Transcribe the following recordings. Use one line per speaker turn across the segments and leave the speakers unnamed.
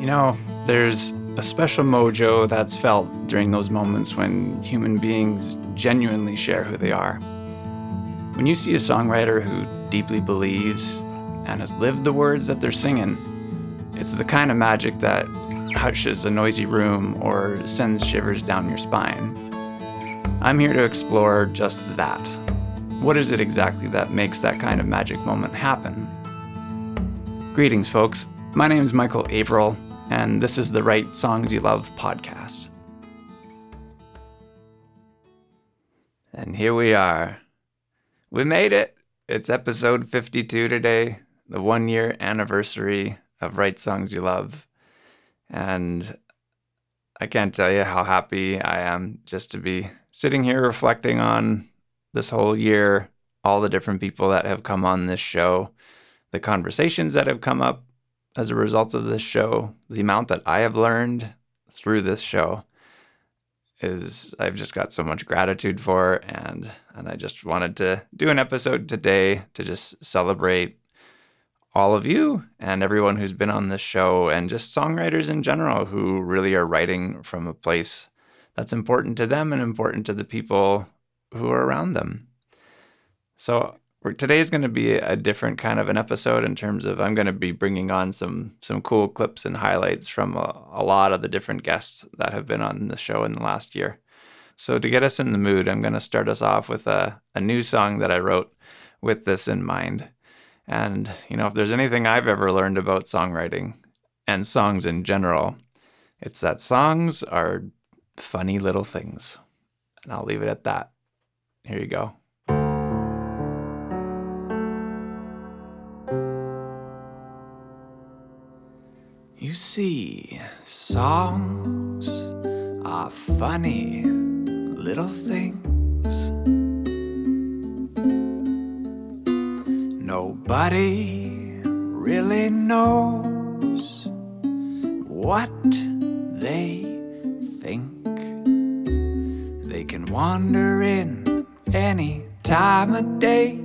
You know, there's a special mojo that's felt during those moments when human beings genuinely share who they are. When you see a songwriter who deeply believes and has lived the words that they're singing, it's the kind of magic that hushes a noisy room or sends shivers down your spine. I'm here to explore just that. What is it exactly that makes that kind of magic moment happen? Greetings, folks. My name is Michael Averill, and this is the Write Songs You Love podcast. And here we are. We made it. It's episode 52 today, the one year anniversary of Write Songs You Love. And I can't tell you how happy I am just to be sitting here reflecting on this whole year, all the different people that have come on this show, the conversations that have come up as a result of this show, the amount that I have learned through this show is I've just got so much gratitude for and and I just wanted to do an episode today to just celebrate all of you and everyone who's been on this show and just songwriters in general who really are writing from a place that's important to them and important to the people who are around them. So today's going to be a different kind of an episode in terms of I'm going to be bringing on some some cool clips and highlights from a, a lot of the different guests that have been on the show in the last year. So to get us in the mood, I'm going to start us off with a, a new song that I wrote with this in mind. And, you know, if there's anything I've ever learned about songwriting and songs in general, it's that songs are funny little things. And I'll leave it at that. Here you go. You see, songs are funny little things. Nobody really knows what they think. They can wander in any time of day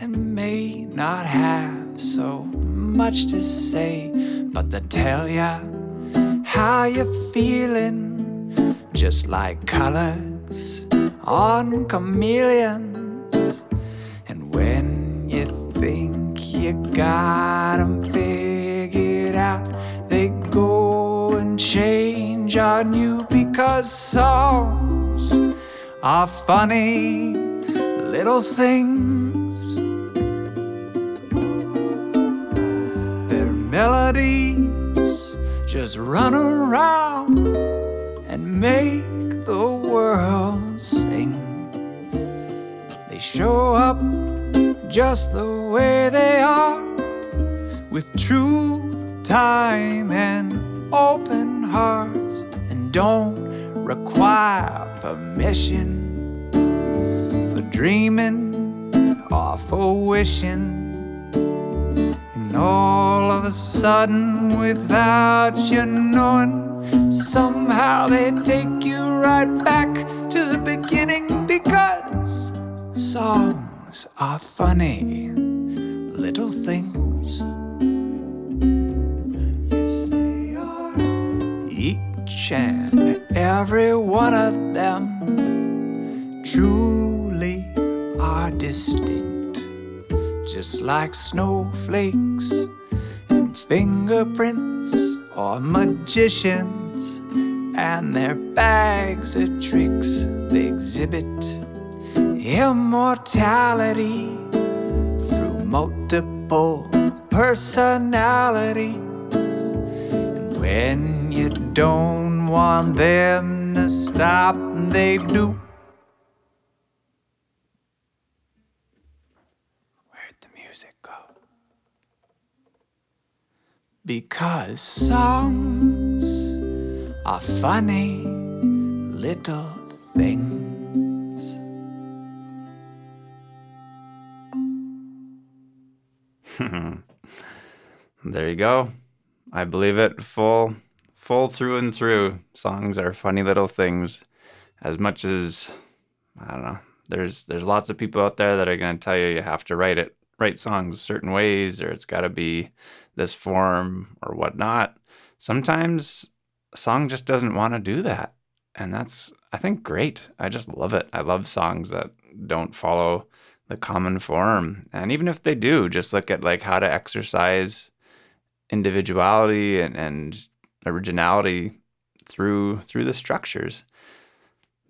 and may not have so much to say, but they tell ya how you're feeling, just like colors on chameleons. And when you think you got them figured out. They go and change on you because songs are funny little things. Melodies just run around and make the world sing. They show up just the way they are, with truth, time, and open hearts, and don't require permission for dreaming or for wishing. And all of a sudden, without you knowing, somehow they take you right back to the beginning because songs are funny little things. Yes, they are. Each and every one of them truly are distinct, just like snowflakes and fingerprints or magicians and their bags of tricks they exhibit immortality through multiple personalities. And when you don't want them to stop, they do. Where'd the music go? Because songs are funny little things. there you go. I believe it full full through and through. Songs are funny little things. As much as I don't know, there's there's lots of people out there that are going to tell you you have to write it write songs certain ways or it's got to be this form or whatnot. Sometimes a song just doesn't want to do that. And that's, I think, great. I just love it. I love songs that don't follow the common form. And even if they do, just look at like how to exercise individuality and, and originality through through the structures.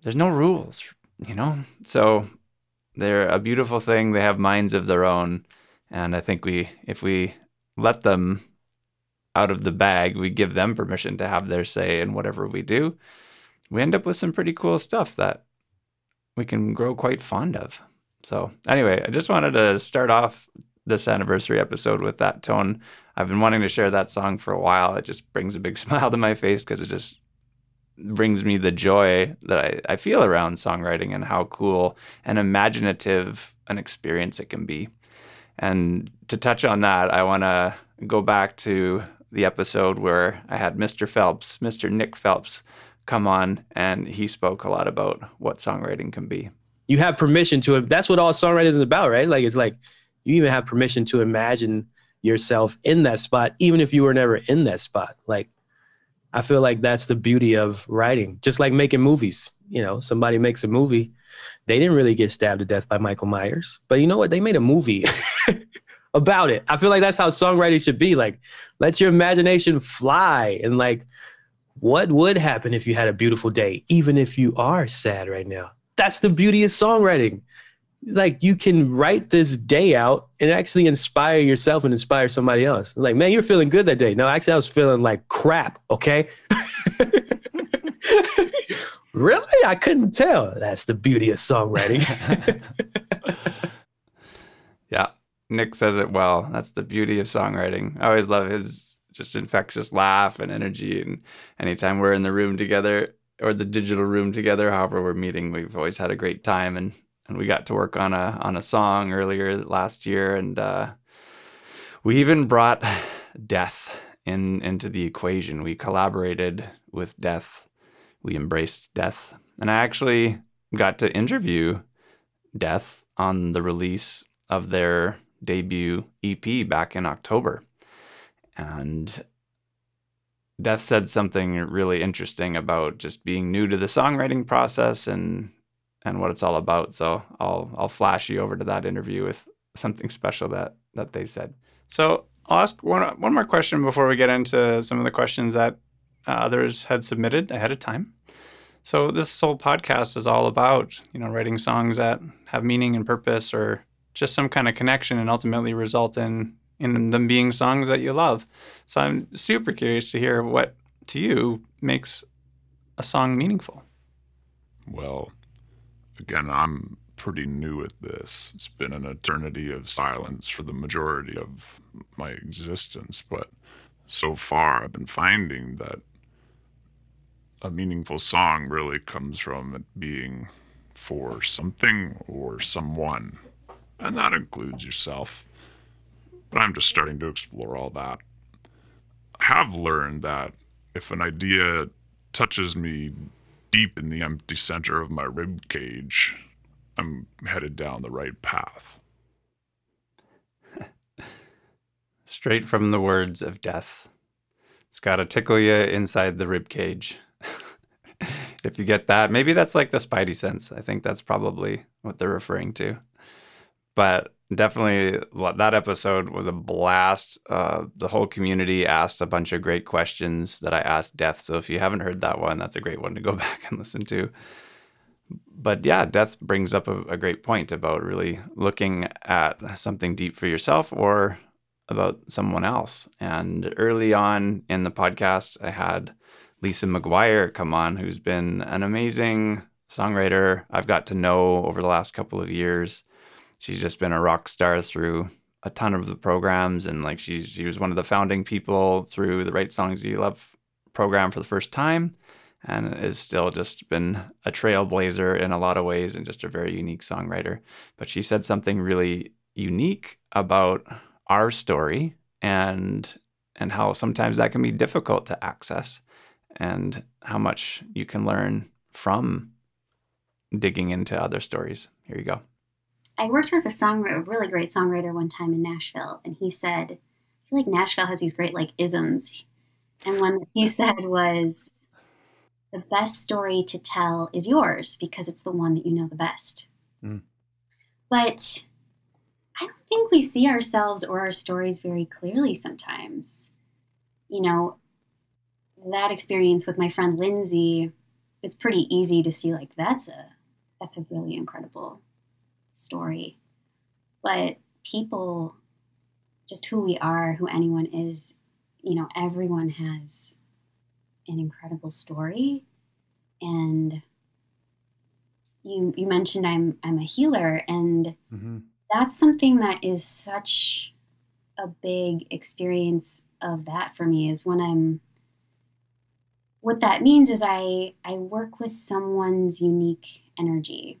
There's no rules, you know? So they're a beautiful thing. They have minds of their own. And I think we if we let them out of the bag, we give them permission to have their say in whatever we do, we end up with some pretty cool stuff that we can grow quite fond of. So, anyway, I just wanted to start off this anniversary episode with that tone. I've been wanting to share that song for a while. It just brings a big smile to my face because it just brings me the joy that I, I feel around songwriting and how cool and imaginative an experience it can be. And to touch on that, I want to go back to the episode where I had Mr. Phelps, Mr. Nick Phelps, come on, and he spoke a lot about what songwriting can be.
You have permission to. That's what all songwriting is about, right? Like it's like you even have permission to imagine yourself in that spot, even if you were never in that spot. Like I feel like that's the beauty of writing. Just like making movies. You know, somebody makes a movie. They didn't really get stabbed to death by Michael Myers, but you know what? They made a movie about it. I feel like that's how songwriting should be. Like, let your imagination fly and like, what would happen if you had a beautiful day, even if you are sad right now? That's the beauty of songwriting. Like, you can write this day out and actually inspire yourself and inspire somebody else. Like, man, you're feeling good that day. No, actually, I was feeling like crap. Okay. really? I couldn't tell. That's the beauty of songwriting.
yeah. Nick says it well. That's the beauty of songwriting. I always love his just infectious laugh and energy. And anytime we're in the room together or the digital room together, however we're meeting, we've always had a great time. And and we got to work on a on a song earlier last year, and uh, we even brought death in into the equation. We collaborated with death. We embraced death, and I actually got to interview Death on the release of their debut EP back in October. And Death said something really interesting about just being new to the songwriting process and and what it's all about. So I'll I'll flash you over to that interview with something special that that they said. So I'll ask one one more question before we get into some of the questions that uh, others had submitted ahead of time. So this whole podcast is all about you know writing songs that have meaning and purpose, or just some kind of connection, and ultimately result in in them being songs that you love. So I'm super curious to hear what to you makes a song meaningful.
Well, again, I'm pretty new at this. It's been an eternity of silence for the majority of my existence, but so far I've been finding that a meaningful song really comes from it being for something or someone, and that includes yourself. But I'm just starting to explore all that. I have learned that if an idea touches me deep in the empty center of my rib cage, I'm headed down the right path.
Straight from the words of death. It's got to tickle you inside the rib cage. if you get that, maybe that's like the spidey sense. I think that's probably what they're referring to. But definitely that episode was a blast. Uh, the whole community asked a bunch of great questions that I asked Death. So if you haven't heard that one, that's a great one to go back and listen to. But yeah, Death brings up a, a great point about really looking at something deep for yourself or about someone else. And early on in the podcast, I had Lisa McGuire come on, who's been an amazing songwriter I've got to know over the last couple of years she's just been a rock star through a ton of the programs and like she's she was one of the founding people through the Write Songs You Love program for the first time and is still just been a trailblazer in a lot of ways and just a very unique songwriter. But she said something really unique about our story and and how sometimes that can be difficult to access and how much you can learn from digging into other stories. Here you go.
I worked with a songwriter, a really great songwriter one time in Nashville, and he said, I feel like Nashville has these great like isms. And one that he said was, the best story to tell is yours because it's the one that you know the best.
Mm.
But I don't think we see ourselves or our stories very clearly sometimes. You know, that experience with my friend Lindsay, it's pretty easy to see like that's a that's a really incredible story. But people just who we are, who anyone is, you know, everyone has an incredible story. And you you mentioned I'm I'm a healer and
Mm-hmm.
that's something that is such a big experience of that for me is when I'm what that means is I I work with someone's unique energy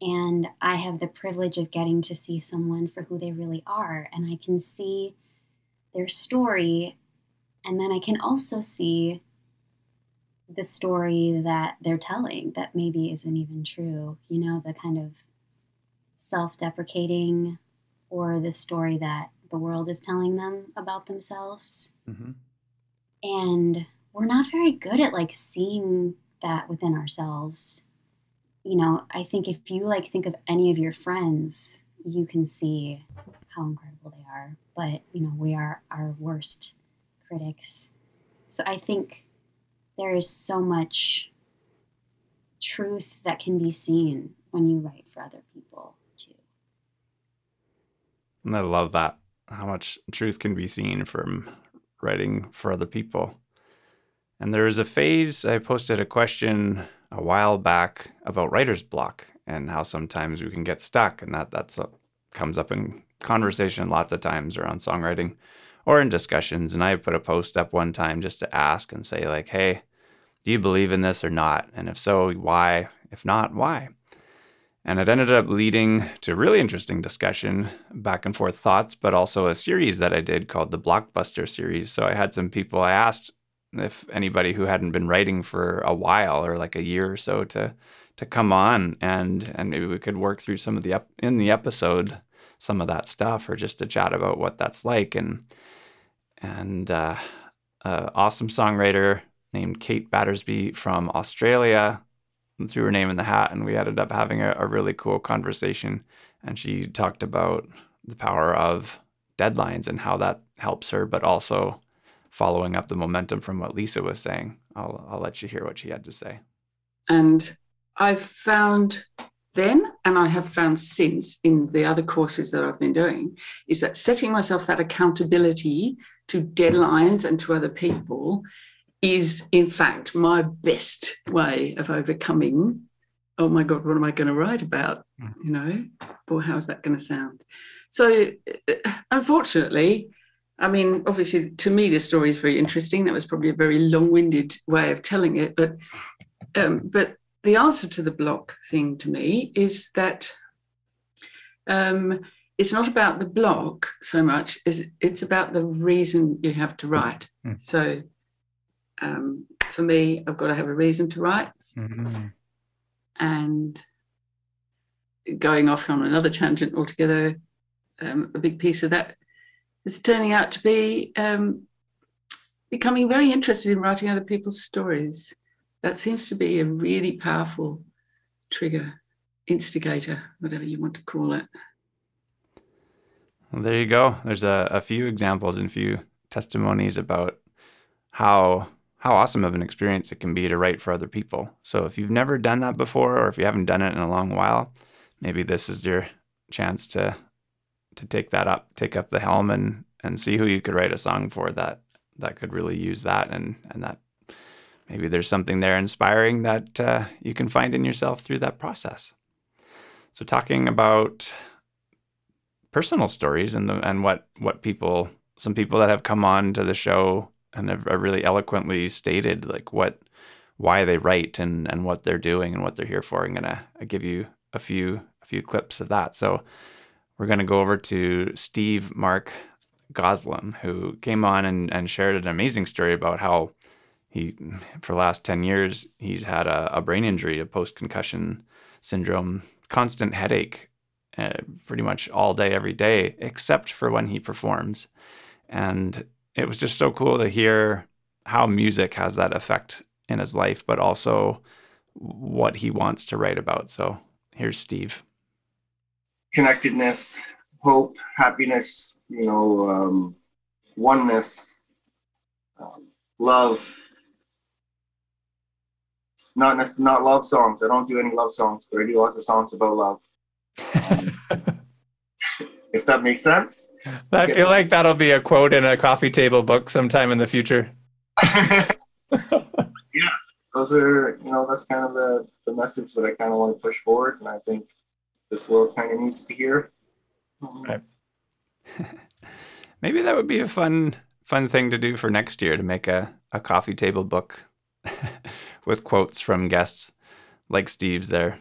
and I have the privilege of getting to see someone for who they really are and I can see their story and then I can also see the story that they're telling that maybe isn't even true you know the kind of self-deprecating or the story that the world is telling them about themselves
Mm-hmm.
and we're not very good at like seeing that within ourselves you know i think if you like think of any of your friends you can see how incredible they are but you know we are our worst critics so i think there is so much truth that can be seen when you write for other people too
And I love that. How much truth can be seen from writing for other people. And there was a phase, I posted a question a while back about writer's block and how sometimes we can get stuck. And that that's a, comes up in conversation lots of times around songwriting or in discussions. And I put a post up one time just to ask and say, like, hey, do you believe in this or not? And if so, why? If not, why? And it ended up leading to really interesting discussion, back and forth thoughts, but also a series that I did called the Blockbuster series. So I had some people, I asked if anybody who hadn't been writing for a while or like a year or so to to come on and and maybe we could work through some of the ep- in the episode some of that stuff or just to chat about what that's like. And and uh, uh, awesome songwriter named Kate Battersby from Australia threw her name in the hat and we ended up having a, a really cool conversation. And she talked about the power of deadlines and how that helps her but also following up the momentum from what lisa was saying i'll, I'll let you hear what she had to say
And I've found then, and I have found since in the other courses that I've been doing, is that setting myself that accountability to deadlines and to other people is, in fact, my best way of overcoming. Oh my God, what am I going to write about?
Mm.
You know, or how's that going to sound? So, uh, unfortunately, I mean, obviously, to me, this story is very interesting. That was probably a very long-winded way of telling it, but um, but the answer to the block thing to me is that um, it's not about the block so much as it's about the reason you have to write.
Mm.
So um, for me, I've got to have a reason to write, and going off on another tangent altogether, um, a big piece of that is turning out to be um, becoming very interested in writing other people's stories. That seems to be a really powerful trigger, instigator, whatever you want to call it.
Well, there you go. There's a, a few examples and a few testimonies about how how awesome of an experience it can be to write for other people. So if you've never done that before, or if you haven't done it in a long while, maybe this is your chance to to take that up, take up the helm, and and see who you could write a song for that that could really use that, and and that maybe there's something there inspiring that uh, you can find in yourself through that process. So talking about personal stories and the, and what what people some people that have come on to the show and have, have really eloquently stated like what why they write and and what they're doing and what they're here for. I'm gonna give you a few a few clips of that. So we're gonna go over to Steve Mark Goslin, who came on and, and shared an amazing story about how he for the last 10 years he's had a, a brain injury, a post concussion syndrome, constant headache uh, pretty much all day, every day, except for when he performs. And it was just so cool to hear how music has that effect in his life, but also what he wants to write about. So here's Steve.
Connectedness, hope, happiness, you know, um, oneness, um, love. Not nec- not love songs. I don't do any love songs, but I do lots of songs about love. Um, if that makes sense.
I feel like that'll be a quote in a coffee table book sometime in the future.
yeah, those are you know that's kind of the the message that I kind of want to push forward, and I think this world kind of needs to hear.
Right. Maybe that would be a fun fun thing to do for next year to make a, a coffee table book with quotes from guests like Steve's there.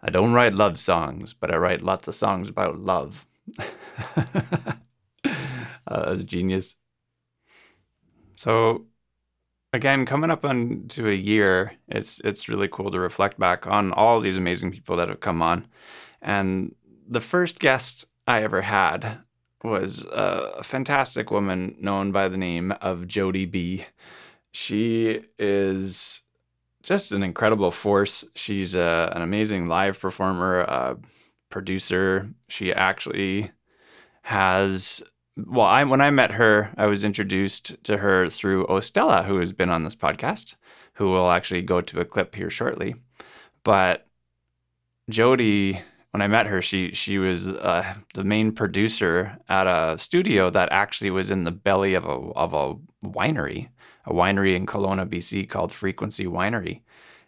I don't write love songs, but I write lots of songs about love. uh, that's genius. So again, coming up on to a year, it's it's really cool to reflect back on all these amazing people that have come on. And the first guest I ever had was a fantastic woman known by the name of Jody B. She is just an incredible force. She's a, an amazing live performer, a producer. She actually has well, I when I met her, I was introduced to her through Ostella, who has been on this podcast, who will actually go to a clip here shortly. But Jody, when I met her, she she was uh, the main producer at a studio that actually was in the belly of a of a winery, a winery in Kelowna, BC, called Frequency Winery.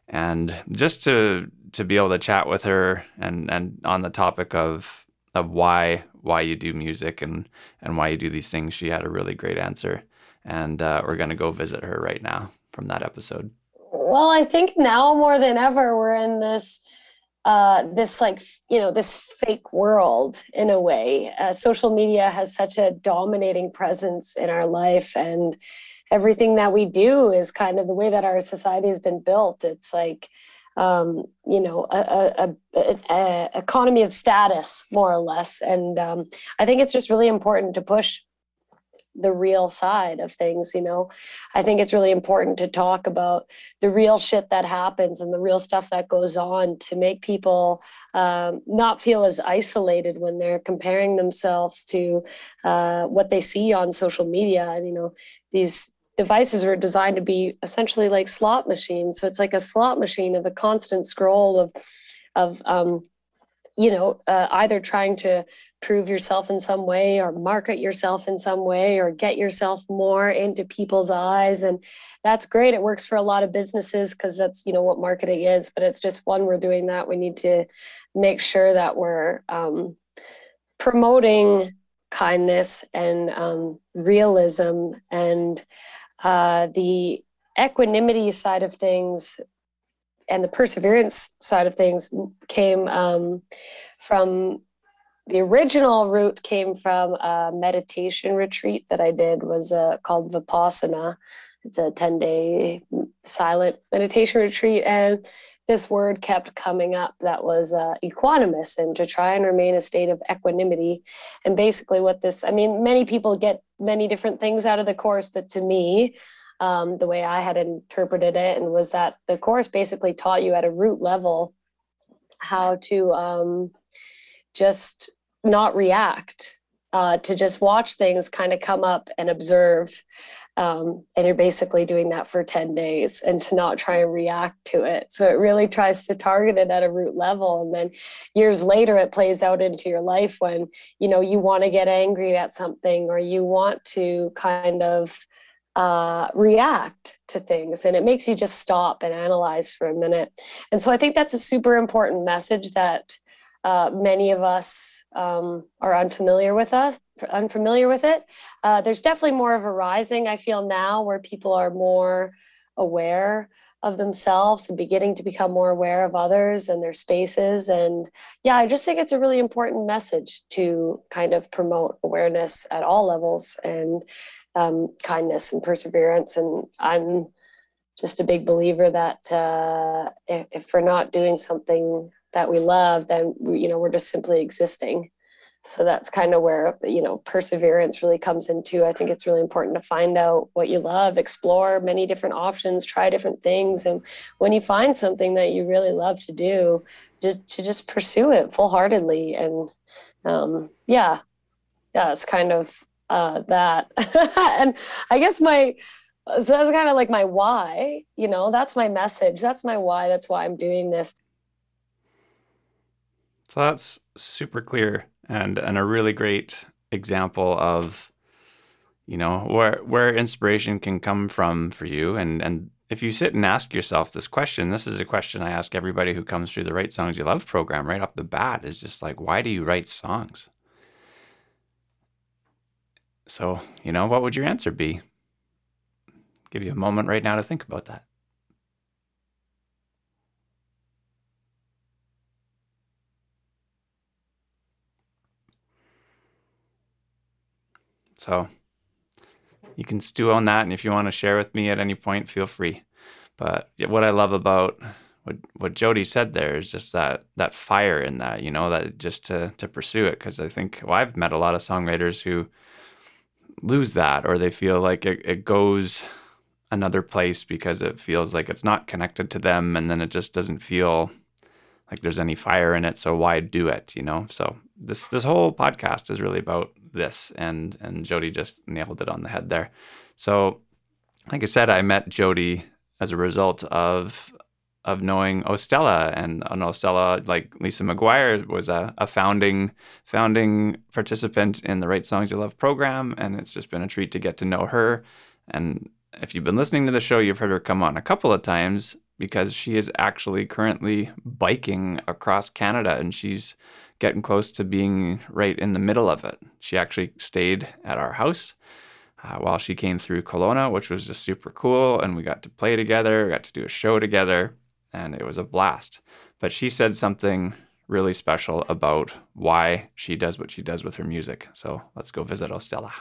And just to to be able to chat with her and and on the topic of of why why you do music and and why you do these things. She had a really great answer, and uh, we're gonna go visit her right now from that episode.
Well, I think now more than ever we're in this uh, this like you know this fake world in a way. Uh, social media has such a dominating presence in our life, and everything that we do is kind of the way that our society has been built. It's like um, you know, a, a, a, a, economy of status, more or less. And um, I think it's just really important to push the real side of things. You know, I think it's really important to talk about the real shit that happens and the real stuff that goes on to make people um, not feel as isolated when they're comparing themselves to uh, what they see on social media. And, you know, these devices were designed to be essentially like slot machines. So it's like a slot machine of a constant scroll of, of um, you know, uh, either trying to prove yourself in some way or market yourself in some way or get yourself more into people's eyes. And that's great. It works for a lot of businesses because that's, you know, what marketing is. But it's just one, we're doing that. We need to make sure that we're um, promoting kindness and um, realism and uh, the equanimity side of things and the perseverance side of things came um, from the original route came from a meditation retreat that I did was uh, called Vipassana. It's a 10 day silent meditation retreat. And this word kept coming up that was uh, equanimous and to try and remain a state of equanimity. And basically, what this I mean, many people get many different things out of the course, but to me, um, the way I had interpreted it, and was that the course basically taught you at a root level how to um, just not react, uh, to just watch things kind of come up and observe um, and you're basically doing that for 10 days and to not try and react to it. So it really tries to target it at a root level. And then years later, it plays out into your life when, you know, you want to get angry at something or you want to kind of uh, react to things and it makes you just stop and analyze for a minute. And so I think that's a super important message that uh, many of us um, are unfamiliar with us unfamiliar with it. Uh, there's definitely more of a rising i feel now where people are more aware of themselves and beginning to become more aware of others and their spaces. And yeah i just think it's a really important message to kind of promote awareness at all levels. And um, kindness and perseverance and i'm just a big believer that uh, if, if we're not doing something that we love, then we, you know we're just simply existing. So that's kind of where you know perseverance really comes into. I think it's really important to find out what you love, explore many different options, try different things, and when you find something that you really love to do, just to just pursue it full heartedly. And um, yeah, yeah, it's kind of uh, that. and I guess my so that's kind of like my why. You know, that's my message. That's my why. That's why I'm doing this.
So that's super clear and and a really great example of you know where where inspiration can come from for you and and if you sit and ask yourself this question this is a question i ask everybody who comes through the write songs you love program right off the bat is just like why do you write songs so you know what would your answer be give you a moment right now to think about that So you can stew on that. And if you want to share with me at any point, feel free. But what I love about what what Jody said there is just that that fire in that, you know, that just to to pursue it. Because I think well, I've met a lot of songwriters who lose that, or they feel like it, it goes another place because it feels like it's not connected to them, and then it just doesn't feel like there's any fire in it. So why do it? You know. So this this whole podcast is really about this, and and Jody just nailed it on the head there. So, like I said, I met Jody as a result of of knowing Ostella and, and Ostella, like Lisa McGuire, was a, a founding founding participant in the Write Songs You Love program, and it's just been a treat to get to know her. And if you've been listening to the show, you've heard her come on a couple of times because she is actually currently biking across Canada, and she's getting close to being right in the middle of it. She actually stayed at our house uh, while she came through Kelowna, which was just super cool. And we got to play together, got to do a show together, and it was a blast. But she said something really special about why she does what she does with her music. So let's go visit Ostella.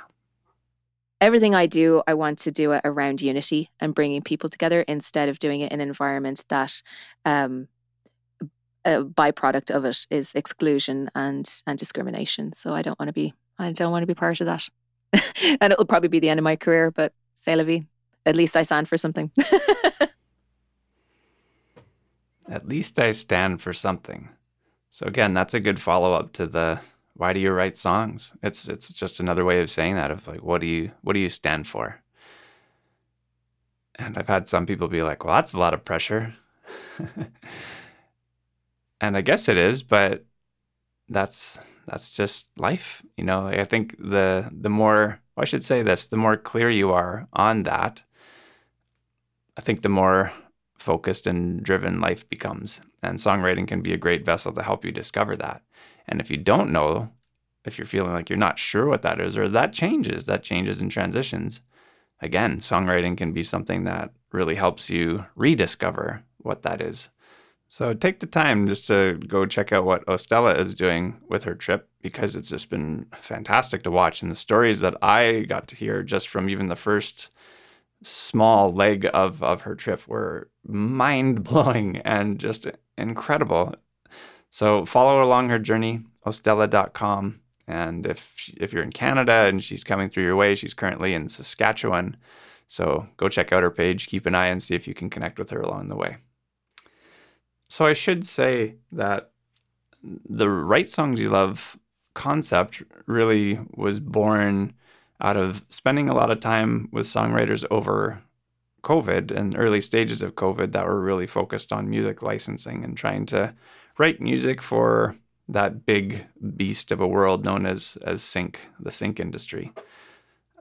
Everything I do, I want to do it around unity and bringing people together instead of doing it in an environment that um, a byproduct of it is exclusion and and discrimination. So I don't want to be I don't want to be part of that. and it'll probably be the end of my career, but say la vie. At least I stand for something.
At least I stand for something. So again, that's a good follow up to the why do you write songs? It's it's just another way of saying that of like what do you what do you stand for? And I've had some people be like, "Well, that's a lot of pressure." and I guess it is, but that's that's just life, you know. I think the the more well, I should say this, the more clear you are on that, I think the more focused and driven life becomes. And songwriting can be a great vessel to help you discover that. And if you don't know, if you're feeling like you're not sure what that is, or that changes, that changes and transitions, again, songwriting can be something that really helps you rediscover what that is. So take the time just to go check out what Ostella is doing with her trip because it's just been fantastic to watch. And the stories that I got to hear just from even the first small leg of, of her trip were mind blowing and just incredible. So follow along her journey, ostella.com. And if if you're in Canada and she's coming through your way, she's currently in Saskatchewan. So go check out her page, keep an eye and see if you can connect with her along the way. So I should say that the Write Songs You Love concept really was born out of spending a lot of time with songwriters over COVID and early stages of COVID that were really focused on music licensing and trying to write music for that big beast of a world known as as sync, the sync industry.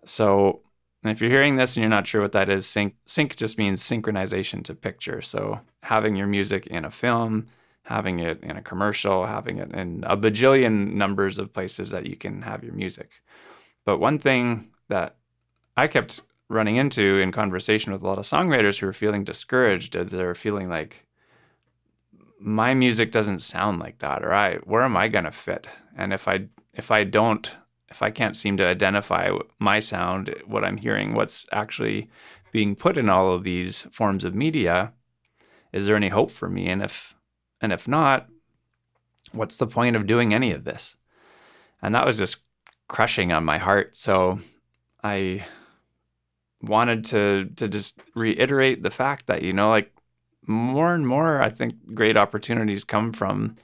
So if you're hearing this and you're not sure what that is, sync sync just means synchronization to picture. So having your music in a film, having it in a commercial, having it in a bajillion numbers of places that you can have your music. But one thing that I kept running into in conversation with a lot of songwriters who are feeling discouraged is they're feeling like my music doesn't sound like that or I where am I going to fit? And if I if I don't if I can't seem to identify my sound, what I'm hearing, what's actually being put in all of these forms of media, is there any hope for me? And if and if not, what's the point of doing any of this? And that was just crushing on my heart. So I wanted to to just reiterate the fact that you know like more and more I think great opportunities come from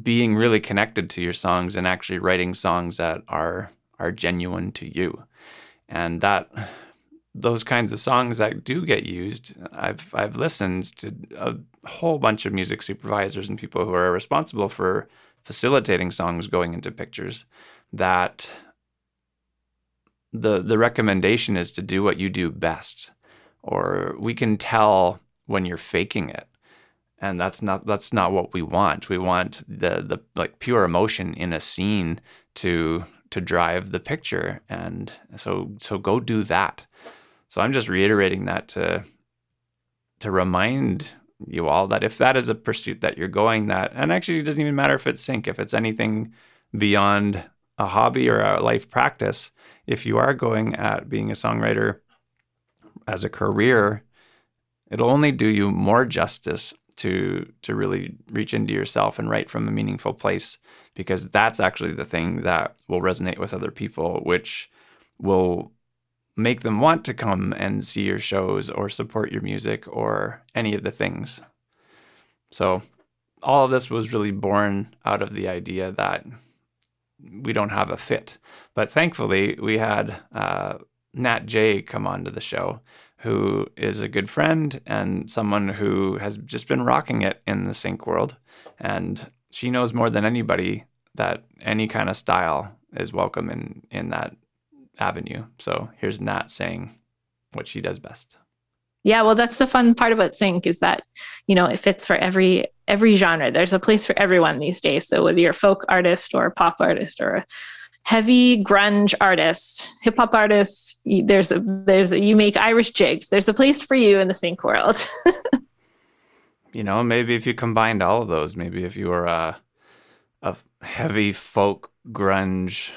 being really connected to your songs and actually writing songs that are are genuine to you. And that those kinds of songs that do get used, I've I've listened to a whole bunch of music supervisors and people who are responsible for facilitating songs going into pictures that the the recommendation is to do what you do best or we can tell when you're faking it. And that's not that's not what we want. We want the the like pure emotion in a scene to to drive the picture. And so so go do that. So i'm just reiterating that to to remind you all that if that is a pursuit that you're going that and actually it doesn't even matter if it's sync if it's anything beyond a hobby or a life practice if you are going at being a songwriter as a career it'll only do you more justice to to really reach into yourself and write from a meaningful place because that's actually the thing that will resonate with other people which will make them want to come and see your shows or support your music or any of the things. So, all of this was really born out of the idea that we don't have a fit. But thankfully, we had uh, Nat J come onto the show, who is a good friend and someone who has just been rocking it in the sync world. And she knows more than anybody that any kind of style is welcome in, in that avenue. So here's Nat saying what she does best.
Yeah, well, that's the fun part about sync is that you know it fits for every every genre. There's a place for everyone these days. So whether you're a folk artist or a pop artist or a heavy grunge artist, hip hop artist, there's a there's a, you make Irish jigs. There's a place for you in the sync world.
you know, maybe if you combined all of those, maybe if you were a a heavy folk grunge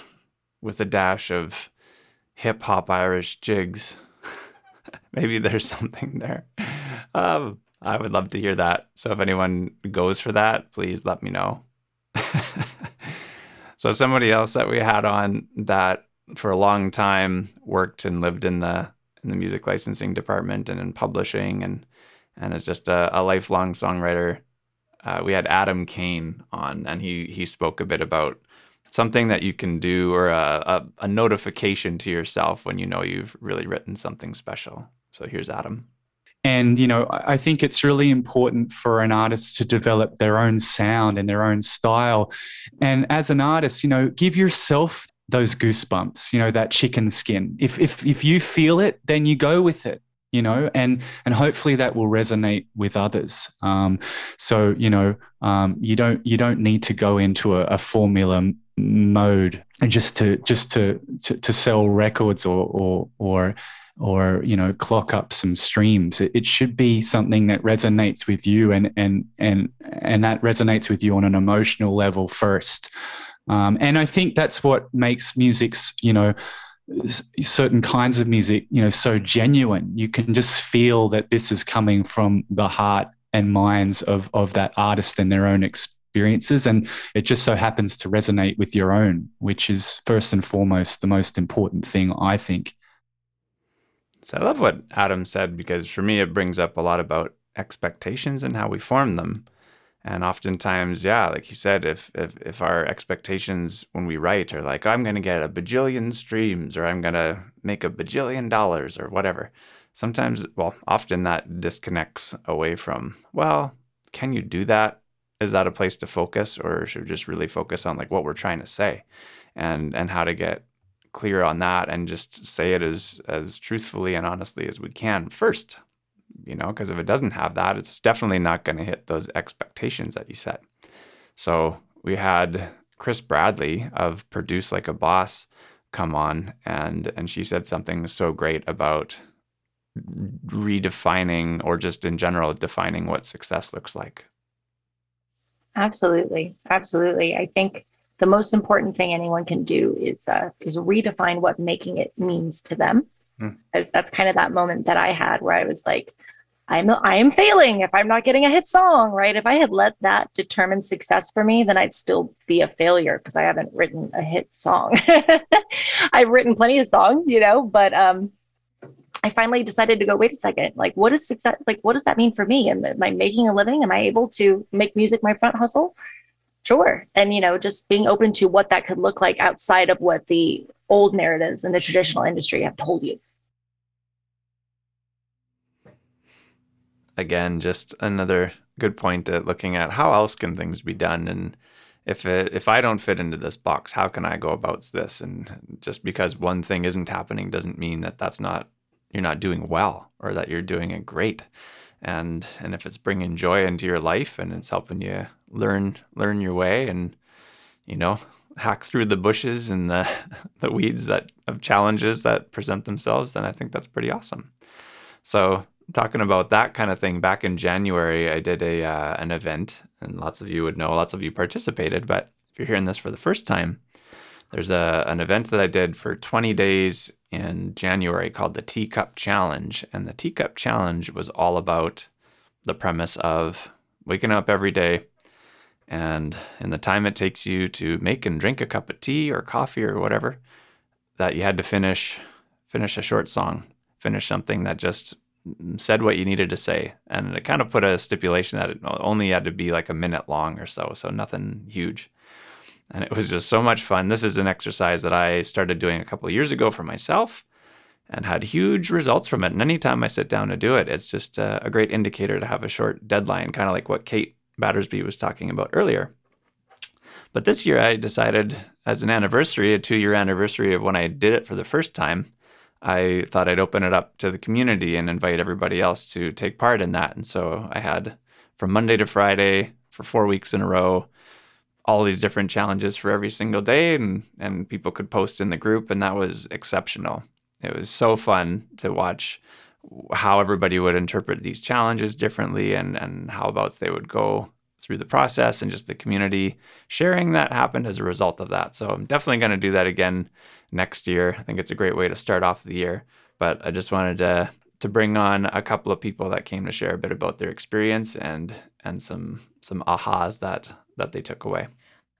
with a dash of hip hop Irish jigs. Maybe there's something there. Um, I would love to hear that. So if anyone goes for that, please let me know. so somebody else that we had on that for a long time worked and lived in the in the music licensing department and in publishing and and is just a, a lifelong songwriter. Uh, we had Adam Kane on, and he he spoke a bit about something that you can do or a, a, a, notification to yourself when you know you've really written something special. So here's Adam.
And, you know, I think it's really important for an artist to develop their own sound and their own style. And as an artist, you know, give yourself those goosebumps, you know, that chicken skin. If, if, if you feel it, then you go with it you know and and hopefully that will resonate with others um, so you know um, you don't you don't need to go into a, a formula mode and just to just to to, to sell records or or or or you know clock up some streams. It, it, should be something that resonates with you and and and and that resonates with you on an emotional level first. Um, and i think that's what makes music's you know certain kinds of music you know so genuine. You can just feel that this is coming from the heart and minds of of that artist and their own experience experiences. And it just so happens to resonate with your own, which is first and foremost the most important thing, I think.
So I love what Adam said because for me, it brings up a lot about expectations and how we form them. And oftentimes, yeah, like you said, if if if our expectations when we write are like, I'm gonna get a bajillion streams or I'm gonna make a bajillion dollars or whatever, sometimes, well, often that disconnects away from, well, can you do that is that a place to focus or should we just really focus on like what we're trying to say and and how to get clear on that and just say it as as truthfully and honestly as we can first you know because if it doesn't have that it's definitely not going to hit those expectations that you set. So we had chris bradley of produce like a boss come on and and she said something so great about redefining or just in general defining what success looks like
Absolutely, absolutely. I think the most important thing anyone can do is uh, is redefine what making it means to them, because hmm. that's kind of that moment that I had where I was like,
I'm I am failing if I'm not getting a hit song, right? If I had let that determine success for me, then I'd still be a failure because I haven't written a hit song. I've written plenty of songs, you know, but um I finally decided to go, wait a second, like what is success like what does that mean for me? Am, am I making a living? Am I able to make music my front hustle? Sure. And you know, just being open to what that could look like outside of what the old narratives and the traditional industry have told you.
again, just another good point at looking at how else can things be done and if it, if I don't fit into this box, how can I go about this? And just because one thing isn't happening doesn't mean that that's not you're not doing well or that you're doing it great. And and if it's bringing joy into your life and it's helping you learn learn your way and you know hack through the bushes and the the weeds that of challenges that present themselves, then I think that's pretty awesome. So talking about that kind of thing, back in January, I did a uh, an event, and lots of you would know, lots of you participated. But if you're hearing this for the first time, there's a an event that I did for 20 days in January called the Teacup Challenge, and the Teacup Challenge was all about the premise of waking up every day. And in the time it takes you to make and drink a cup of tea or coffee or whatever, that you had to finish finish a short song, finish something that just said what you needed to say. And it kind of put a stipulation that it only had to be like a minute long or so, so nothing huge. And it was just so much fun. This is an exercise that I started doing a couple years ago for myself and had huge results from it. And anytime I sit down to do it, it's just a, a great indicator to have a short deadline, kind of like what Kate Battersby was talking about earlier. But this year I decided as an anniversary, a two year anniversary of when I did it for the first time, I thought I'd open it up to the community and invite everybody else to take part in that. And so I had from Monday to Friday for four weeks in a row, all these different challenges for every single day, and, and people could post in the group, and that was exceptional. It was so fun to watch how everybody would interpret these challenges differently and, and how about they would go through the process and just the community sharing that happened as a result of that. So I'm definitely going to do that again next year. I think it's a great way to start off the year. But I just wanted to to bring on a couple of people that came to share a bit about their experience and and some some ahas that that they took away.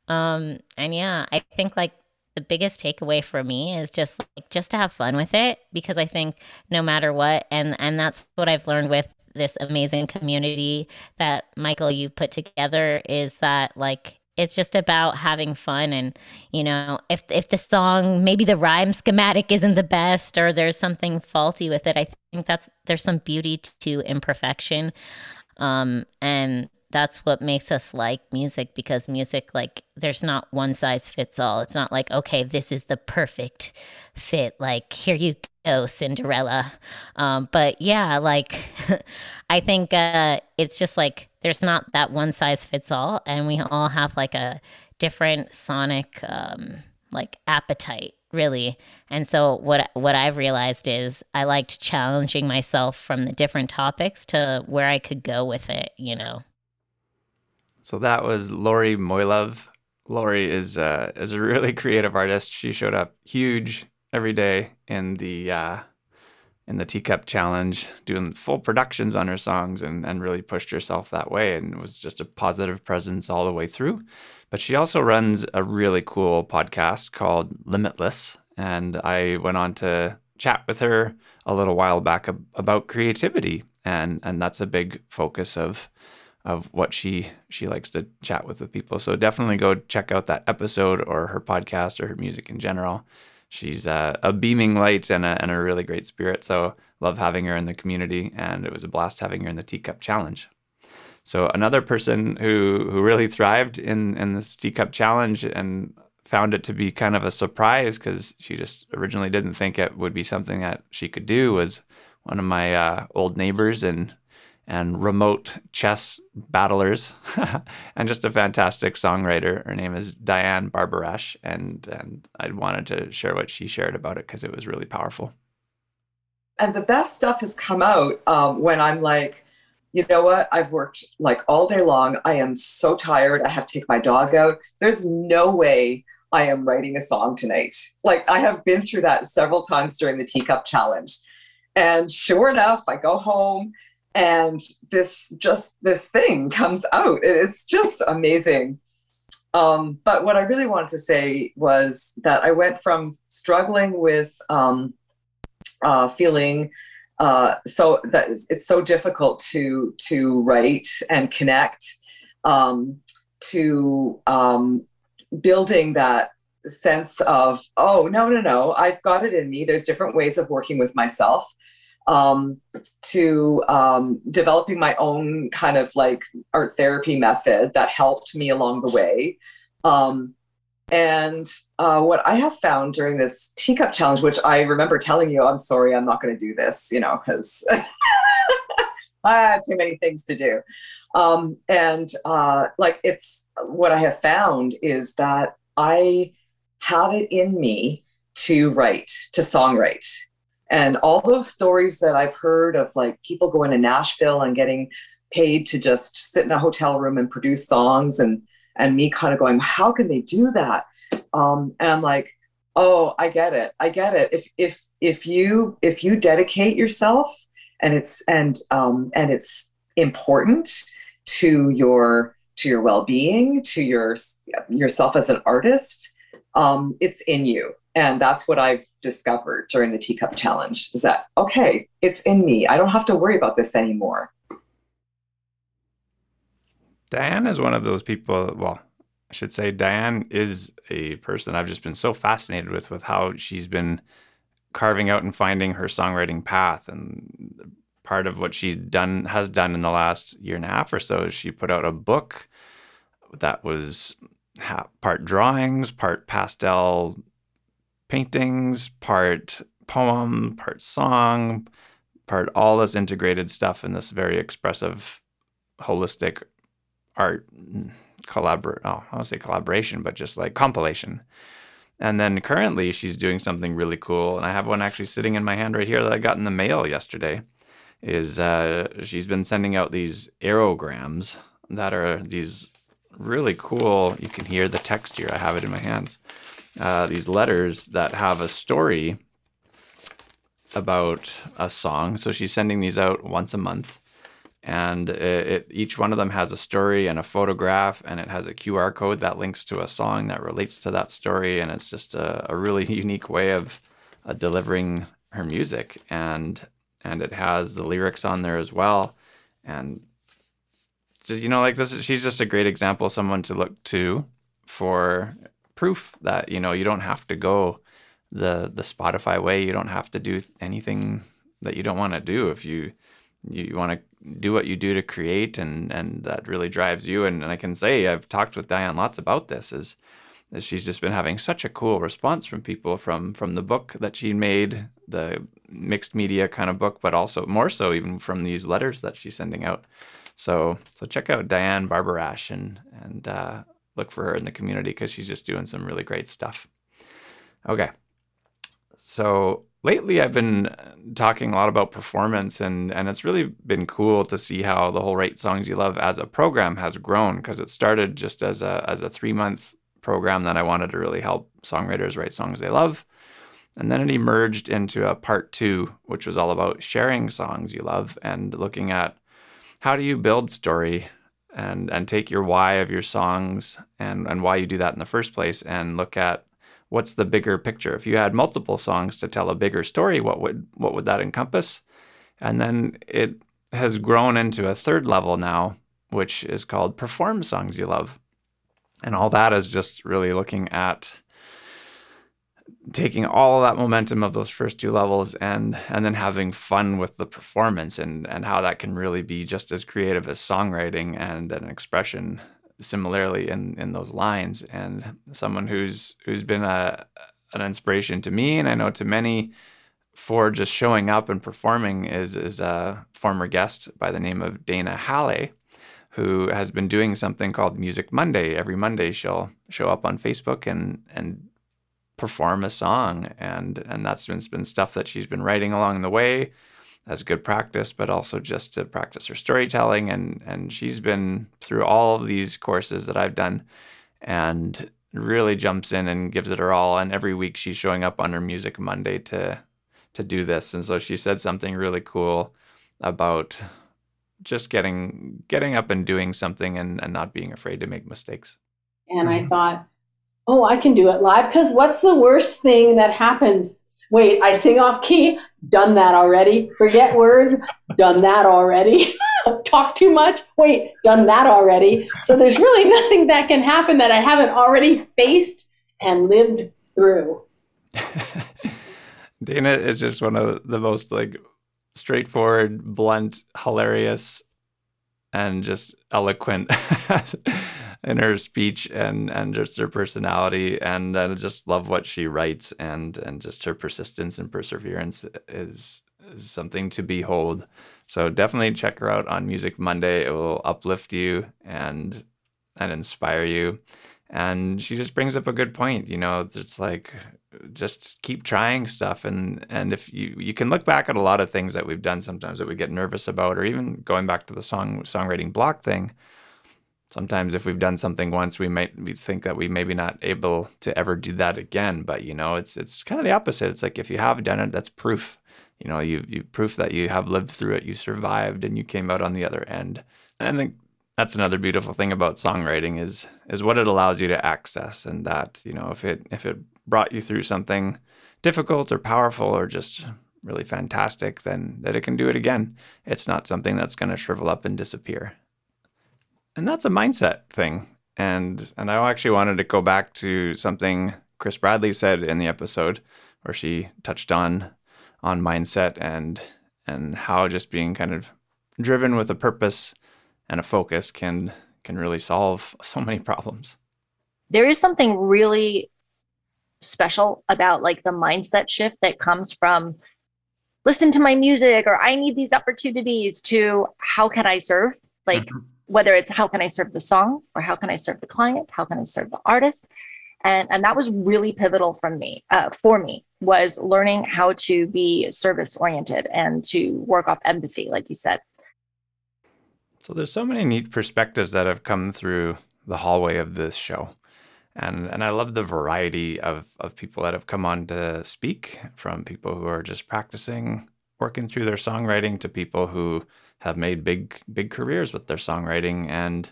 Um and yeah, I think like the biggest takeaway for me is just like just to have fun with it because I think no matter what and and that's what I've learned with this amazing community that Michael you put together is that like it's just about having fun and you know if if the song maybe the rhyme schematic isn't the best or there's something faulty with it i think that's there's some beauty to imperfection um and that's what makes us like music because music like there's not one size fits all. It's not like okay this is the perfect fit like here you go cinderella. Um, but yeah like i think uh, it's just like there's not that one size fits all and we all have like a different sonic um, like appetite really. And so what what i've realized is i liked challenging myself from the different topics to where i could go with it you know
so that was Lori Moilov. Lori is uh, is a really creative artist. She showed up huge every day in the uh, in the Teacup Challenge, doing full productions on her songs, and and really pushed herself that way, and was just a positive presence all the way through. But she also runs a really cool podcast called Limitless, and I went on to chat with her a little while back about creativity, and and that's a big focus of of what she she likes to chat with the people. So definitely go check out that episode or her podcast or her music in general. She's uh, a beaming light and a, and a really great spirit. So love having her in the community, and it was a blast having her in the Teacup Challenge. So another person who who really thrived in in this Teacup Challenge and found it to be kind of a surprise because she just originally didn't think it would be something that she could do was one of my uh, old neighbors and and remote chess battlers, and just a fantastic songwriter. Her name is Diane Barbarash, and and I wanted to share what she shared about it because it was really powerful.
And the best stuff has come out um, when I'm like, you know what? I've worked like all day long. I am so tired. I have to take my dog out. There's no way I am writing a song tonight. Like I have been through that several times during the teacup challenge. And sure enough, I go home and this just this thing comes out. It's just amazing. Um, but what I really wanted to say was that I went from struggling with um, uh, feeling uh, so that it's so difficult to to write and connect um, to um, building that sense of oh no no no I've got it in me. There's different ways of working with myself. Um, to um, developing my own kind of like art therapy method that helped me along the way. Um, and uh, what I have found during this teacup challenge, which I remember telling you, I'm sorry, I'm not going to do this, you know, because I had too many things to do. Um, and uh, like it's what I have found is that I have it in me to write, to songwrite. And all those stories that I've heard of like people going to Nashville and getting paid to just sit in a hotel room and produce songs and and me kind of going, how can they do that? Um, and I'm like, oh, I get it. I get it. If if if you if you dedicate yourself and it's and um, and it's important to your to your well-being, to your yourself as an artist, um, it's in you. And that's what I've discovered during the teacup challenge is that, okay, it's in me. I don't have to worry about this anymore.
Diane is one of those people. Well, I should say Diane is a person I've just been so fascinated with, with how she's been carving out and finding her songwriting path. And part of what she done has done in the last year and a half or so is she put out a book that was part drawings, part pastel paintings, part poem, part song, part all this integrated stuff in this very expressive, holistic art collaborate. Oh, I don't say collaboration, but just like compilation. And then currently she's doing something really cool, and I have one actually sitting in my hand right here that I got in the mail yesterday. Is uh, she's been sending out these aerograms that are these really cool. You can hear the text here. I have it in my hands. Uh, these letters that have a story about a song. So she's sending these out once a month and it, it, each one of them has a story and a photograph and it has a qr code that links to a song that relates to that story and it's just a, a really unique way of uh, delivering her music and and it has the lyrics on there as well and just you know like this she's just a great example someone to look to for proof that you know you don't have to go the the spotify way. You don't have to do anything that you don't want to do. If you you want to do what you do to create and and that really drives you. And, and i can say i've talked with diane lots about this is, is she's just been having such a cool response from people from from the book that she made the mixed media kind of book but also more so even from these letters that she's sending out. So so check out diane barbarash and and uh, look for her in the community because she's just doing some really great stuff okay so lately I've been uh, talking a lot about performance and and it's really been cool to see how the whole Write Songs You Love as a program has grown because it started just as a as a 3 month program that I wanted to really help songwriters write songs they love. And then it emerged into a part 2 which was all about sharing songs you love and looking at how do you build story and and take your why of your songs and and why you do that in the first place and look at what's the bigger picture? If you had multiple songs to tell a bigger story, what would what would that encompass? And then it has grown into a third level now, which is called perform songs you love. And all that is just really looking at taking all that momentum of those first two levels and and then having fun with the performance and and how that can really be just as creative as songwriting and an expression similarly in in those lines. And someone who's who's been a an inspiration to me and I know to many for just showing up and performing is is a former guest by the name of Dana Halle who has been doing something called Music Monday. Every Monday she'll show up on Facebook and and perform a song and and that's been, been stuff that she's been writing along the way as good practice, but also just to practice her storytelling. And and she's been through all of these courses that I've done, and really jumps in and gives it her all. And every week she's showing up on her Music Monday to to do this. And so she said something really cool about just getting getting up and doing something and, and not being afraid to make mistakes.
And I mm-hmm. thought, oh, I can do it live because what's the worst thing that happens? Wait, I sing off key, done that already. Forget words, done that already. Talk too much, wait, done that already. So there's really nothing that can happen that I haven't already faced and lived through.
Dana is just one of the most like straightforward, blunt, hilarious, and just eloquent in her speech and and just her personality. And I just love what she writes and and just her persistence and perseverance is is something to behold. So definitely check her out on Music Monday. It will uplift you and and inspire you. And she just brings up a good point. You know, it's like just keep trying stuff and and if you you can look back at a lot of things that we've done sometimes that we get nervous about or even going back to the song songwriting block thing sometimes if we've done something once we might we think that we maybe not able to ever do that again but you know it's it's kind of the opposite. It's like if you have done it that's proof. You know you you proof that you have lived through it you survived and you came out on the other end. And i think that's another beautiful thing about songwriting is is what it allows you to access and that you know if it if it brought you through something difficult or powerful or just really fantastic then that it can do it again. It's not something that's going to shrivel up and disappear and that's a mindset thing and and i actually wanted to go back to something chris bradley said in the episode where she touched on on mindset and and how just being kind of driven with a purpose and a focus can can really solve so many problems.
There is something really special about like the mindset shift that comes from listen to my music or I need these opportunities to how can I serve? Like mm-hmm. Whether it's how can I serve the song or how can I serve the client? How can I serve the artist? And, and that was really pivotal from me uh, for me was learning how to be service oriented and to work off empathy like you said
so there's so many neat perspectives that have come through the hallway of this show. And and I love the variety of, of people that have come on to speak, from people who are just practicing, working through their songwriting to people who have made big big careers with their songwriting and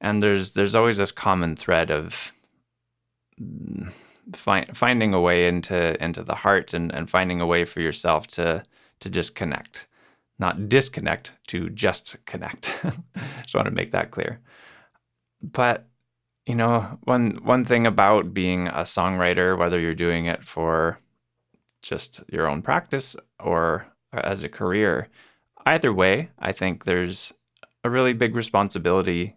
and there's there's always this common thread of mm, fi- finding a way into into the heart and, and finding a way for yourself to to just connect not disconnect to just connect. just want to make that clear. But you know, one one thing about being a songwriter, whether you're doing it for just your own practice or as a career, either way, I think there's a really big responsibility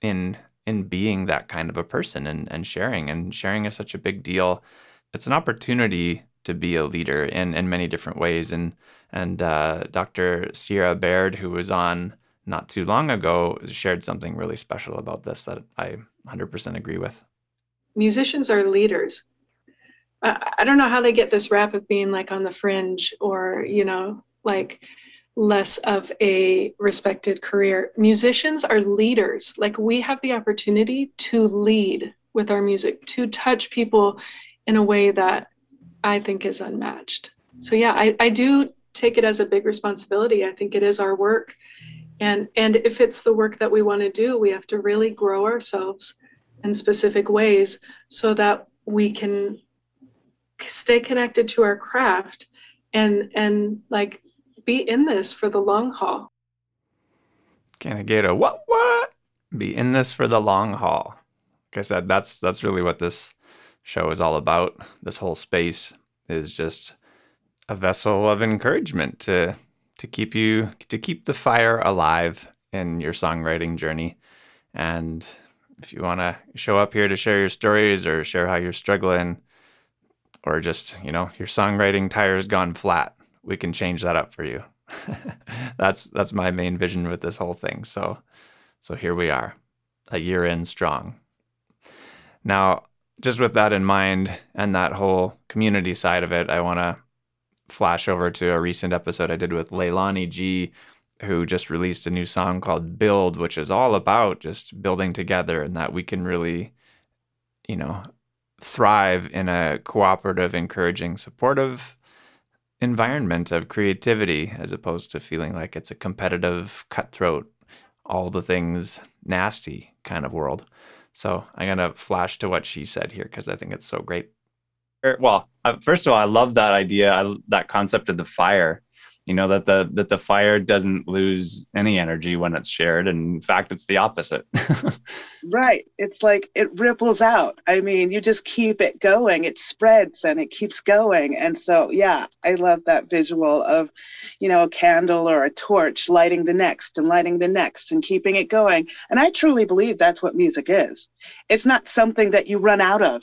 in in being that kind of a person and, and sharing. And sharing is such a big deal. It's an opportunity to be a leader in, in many different ways. And and uh, Dr. Sierra Baird, who was on not too long ago, shared something really special about this that I 100% agree with.
Musicians are leaders. I, I don't know how they get this rap of being like on the fringe or, you know, like less of a respected career. Musicians are leaders. Like we have the opportunity to lead with our music, to touch people in a way that I think is unmatched. So yeah, I, I do take it as a big responsibility. I think it is our work. And and if it's the work that we want to do, we have to really grow ourselves in specific ways so that we can stay connected to our craft and and like be in this for the long haul.
Can I get a what what? Be in this for the long haul. Like I said, that's that's really what this show is all about. This whole space is just a vessel of encouragement to to keep you to keep the fire alive in your songwriting journey. And if you want to show up here to share your stories or share how you're struggling or just, you know, your songwriting tire's gone flat, we can change that up for you. that's that's my main vision with this whole thing. So so here we are, a year in strong. Now, just with that in mind and that whole community side of it, I want to flash over to a recent episode I did with Leilani G, who just released a new song called Build, which is all about just building together and that we can really, you know, thrive in a cooperative, encouraging, supportive environment of creativity as opposed to feeling like it's a competitive, cutthroat, all the things nasty kind of world. So I'm going to flash to what she said here because I think it's so great.
Er, well, uh, first of all, I love that idea, that concept of the fire you know that the that the fire doesn't lose any energy when it's shared. And in fact it's the opposite.
Right. It's like it ripples out. I mean you just keep it going. It spreads and it keeps going. And so yeah i love that visual of you know a candle or a torch lighting the next and lighting the next and keeping it going. And i truly believe that's what music is. It's not something that you run out of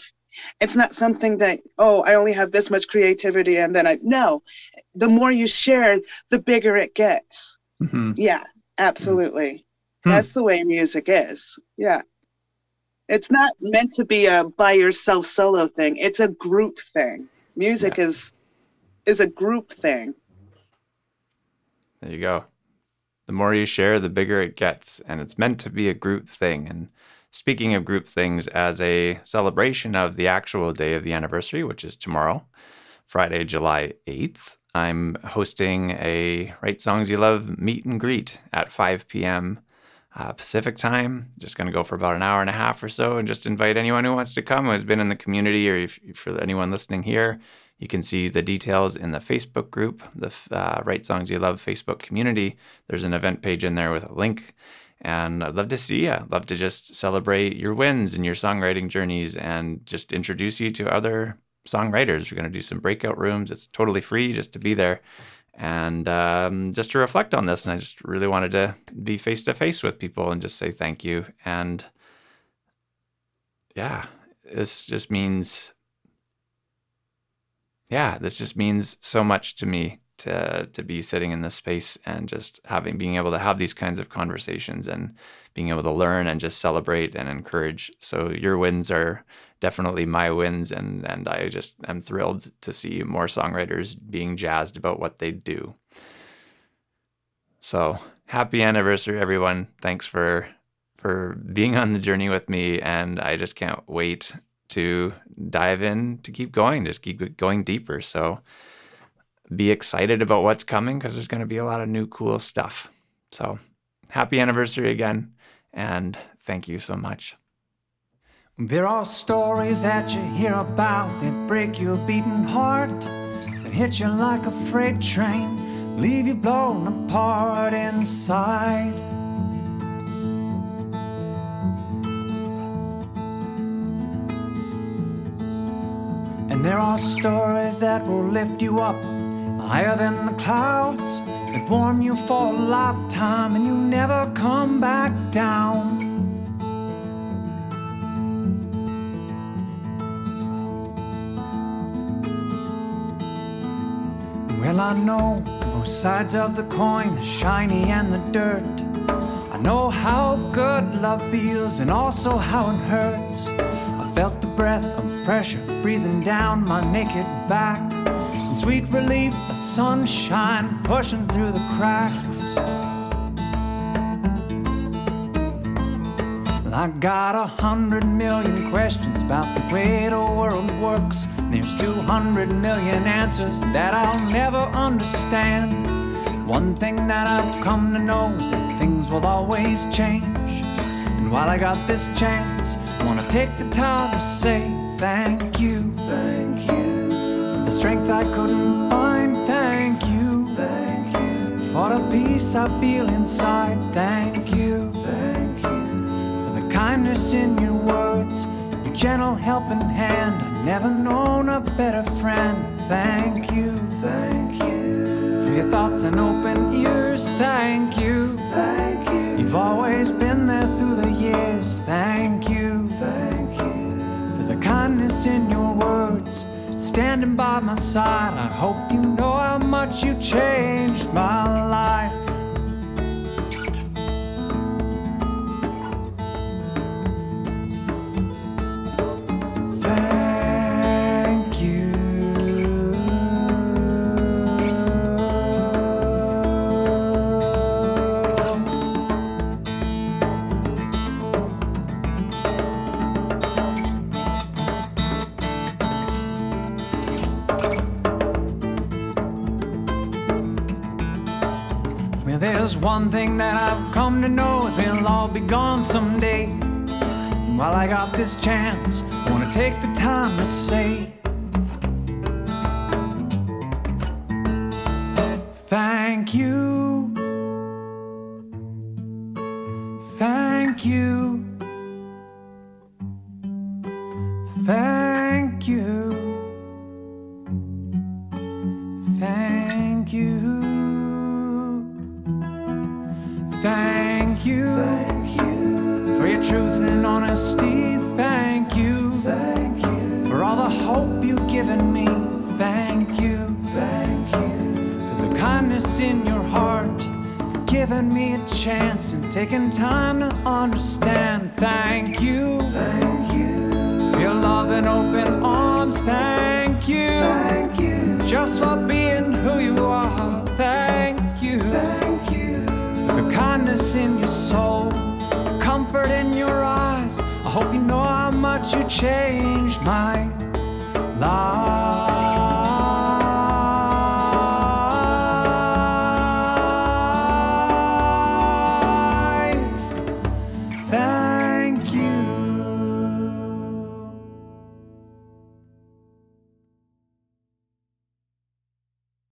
it's not something that, oh, I only have this much creativity and then I, no. The more you share, the bigger it gets. Mm-hmm. Yeah, absolutely. Mm-hmm. That's the way music is. Yeah. It's not meant to be a by yourself solo thing. It's a group thing. Music yeah. is is a group thing.
There you go. The more you share, the bigger it gets, and it's meant to be a group thing. And Speaking of group things, as a celebration of the actual day of the anniversary, which is tomorrow, Friday, July 8th, I'm hosting a Write Songs You Love meet and greet at 5 p.m. Uh, Pacific time. Just going to go for about an hour and a half or so and just invite anyone who wants to come who has been in the community or if, for anyone listening here. You can see the details in the Facebook group, the uh, Write Songs You Love Facebook community. There's an event page in there with a link. And I'd love to see you. I'd love to just celebrate your wins and your songwriting journeys and just introduce you to other songwriters. We're going to do some breakout rooms. It's totally free just to be there and um, just to reflect on this. And I just really wanted to be face to face with people and just say thank you. And yeah, this just means, yeah, this just means so much to me to to be sitting in this space and just having being able to have these kinds of conversations and being able to learn and just celebrate and encourage. So your wins are definitely my wins and and I just am thrilled to see more songwriters being jazzed about what they do. So happy anniversary everyone. Thanks for for being on the journey with me and I just can't wait to dive in to keep going, just keep going deeper. So be excited about what's coming because there's going to be a lot of new cool stuff. So, happy anniversary again, and thank you so much.
There are stories that you hear about that break your beating heart, that hit you like a freight train, leave you blown apart inside. And there are stories that will lift you up higher than the clouds that warm you for a lifetime and you never come back down. Well, I know both sides of the coin, the shiny and the dirt. I know how good love feels and also how it hurts. I felt the breath of pressure breathing down my naked back sweet relief, a sunshine pushing through the cracks. I got a hundred million questions about the way the world works. There's 200 million answers that I'll never understand. One thing that I've come to know is that things will always change. And while I got this chance, I wanna take the time to say thank you. Thank the strength I couldn't find. Thank you. Thank you. For the peace I feel inside. Thank you. Thank you. For the kindness in your words, your gentle helping hand. I've never known a better friend. Thank you. Thank you. For your thoughts and open ears. Thank you. Thank you. You've always been there through the years. Thank you. Thank you. For the kindness in your words standing by my side. I hope you know how much you changed my life. There's one thing that I've come to know is we'll all be gone someday. And while I got this chance, I wanna take the time to say.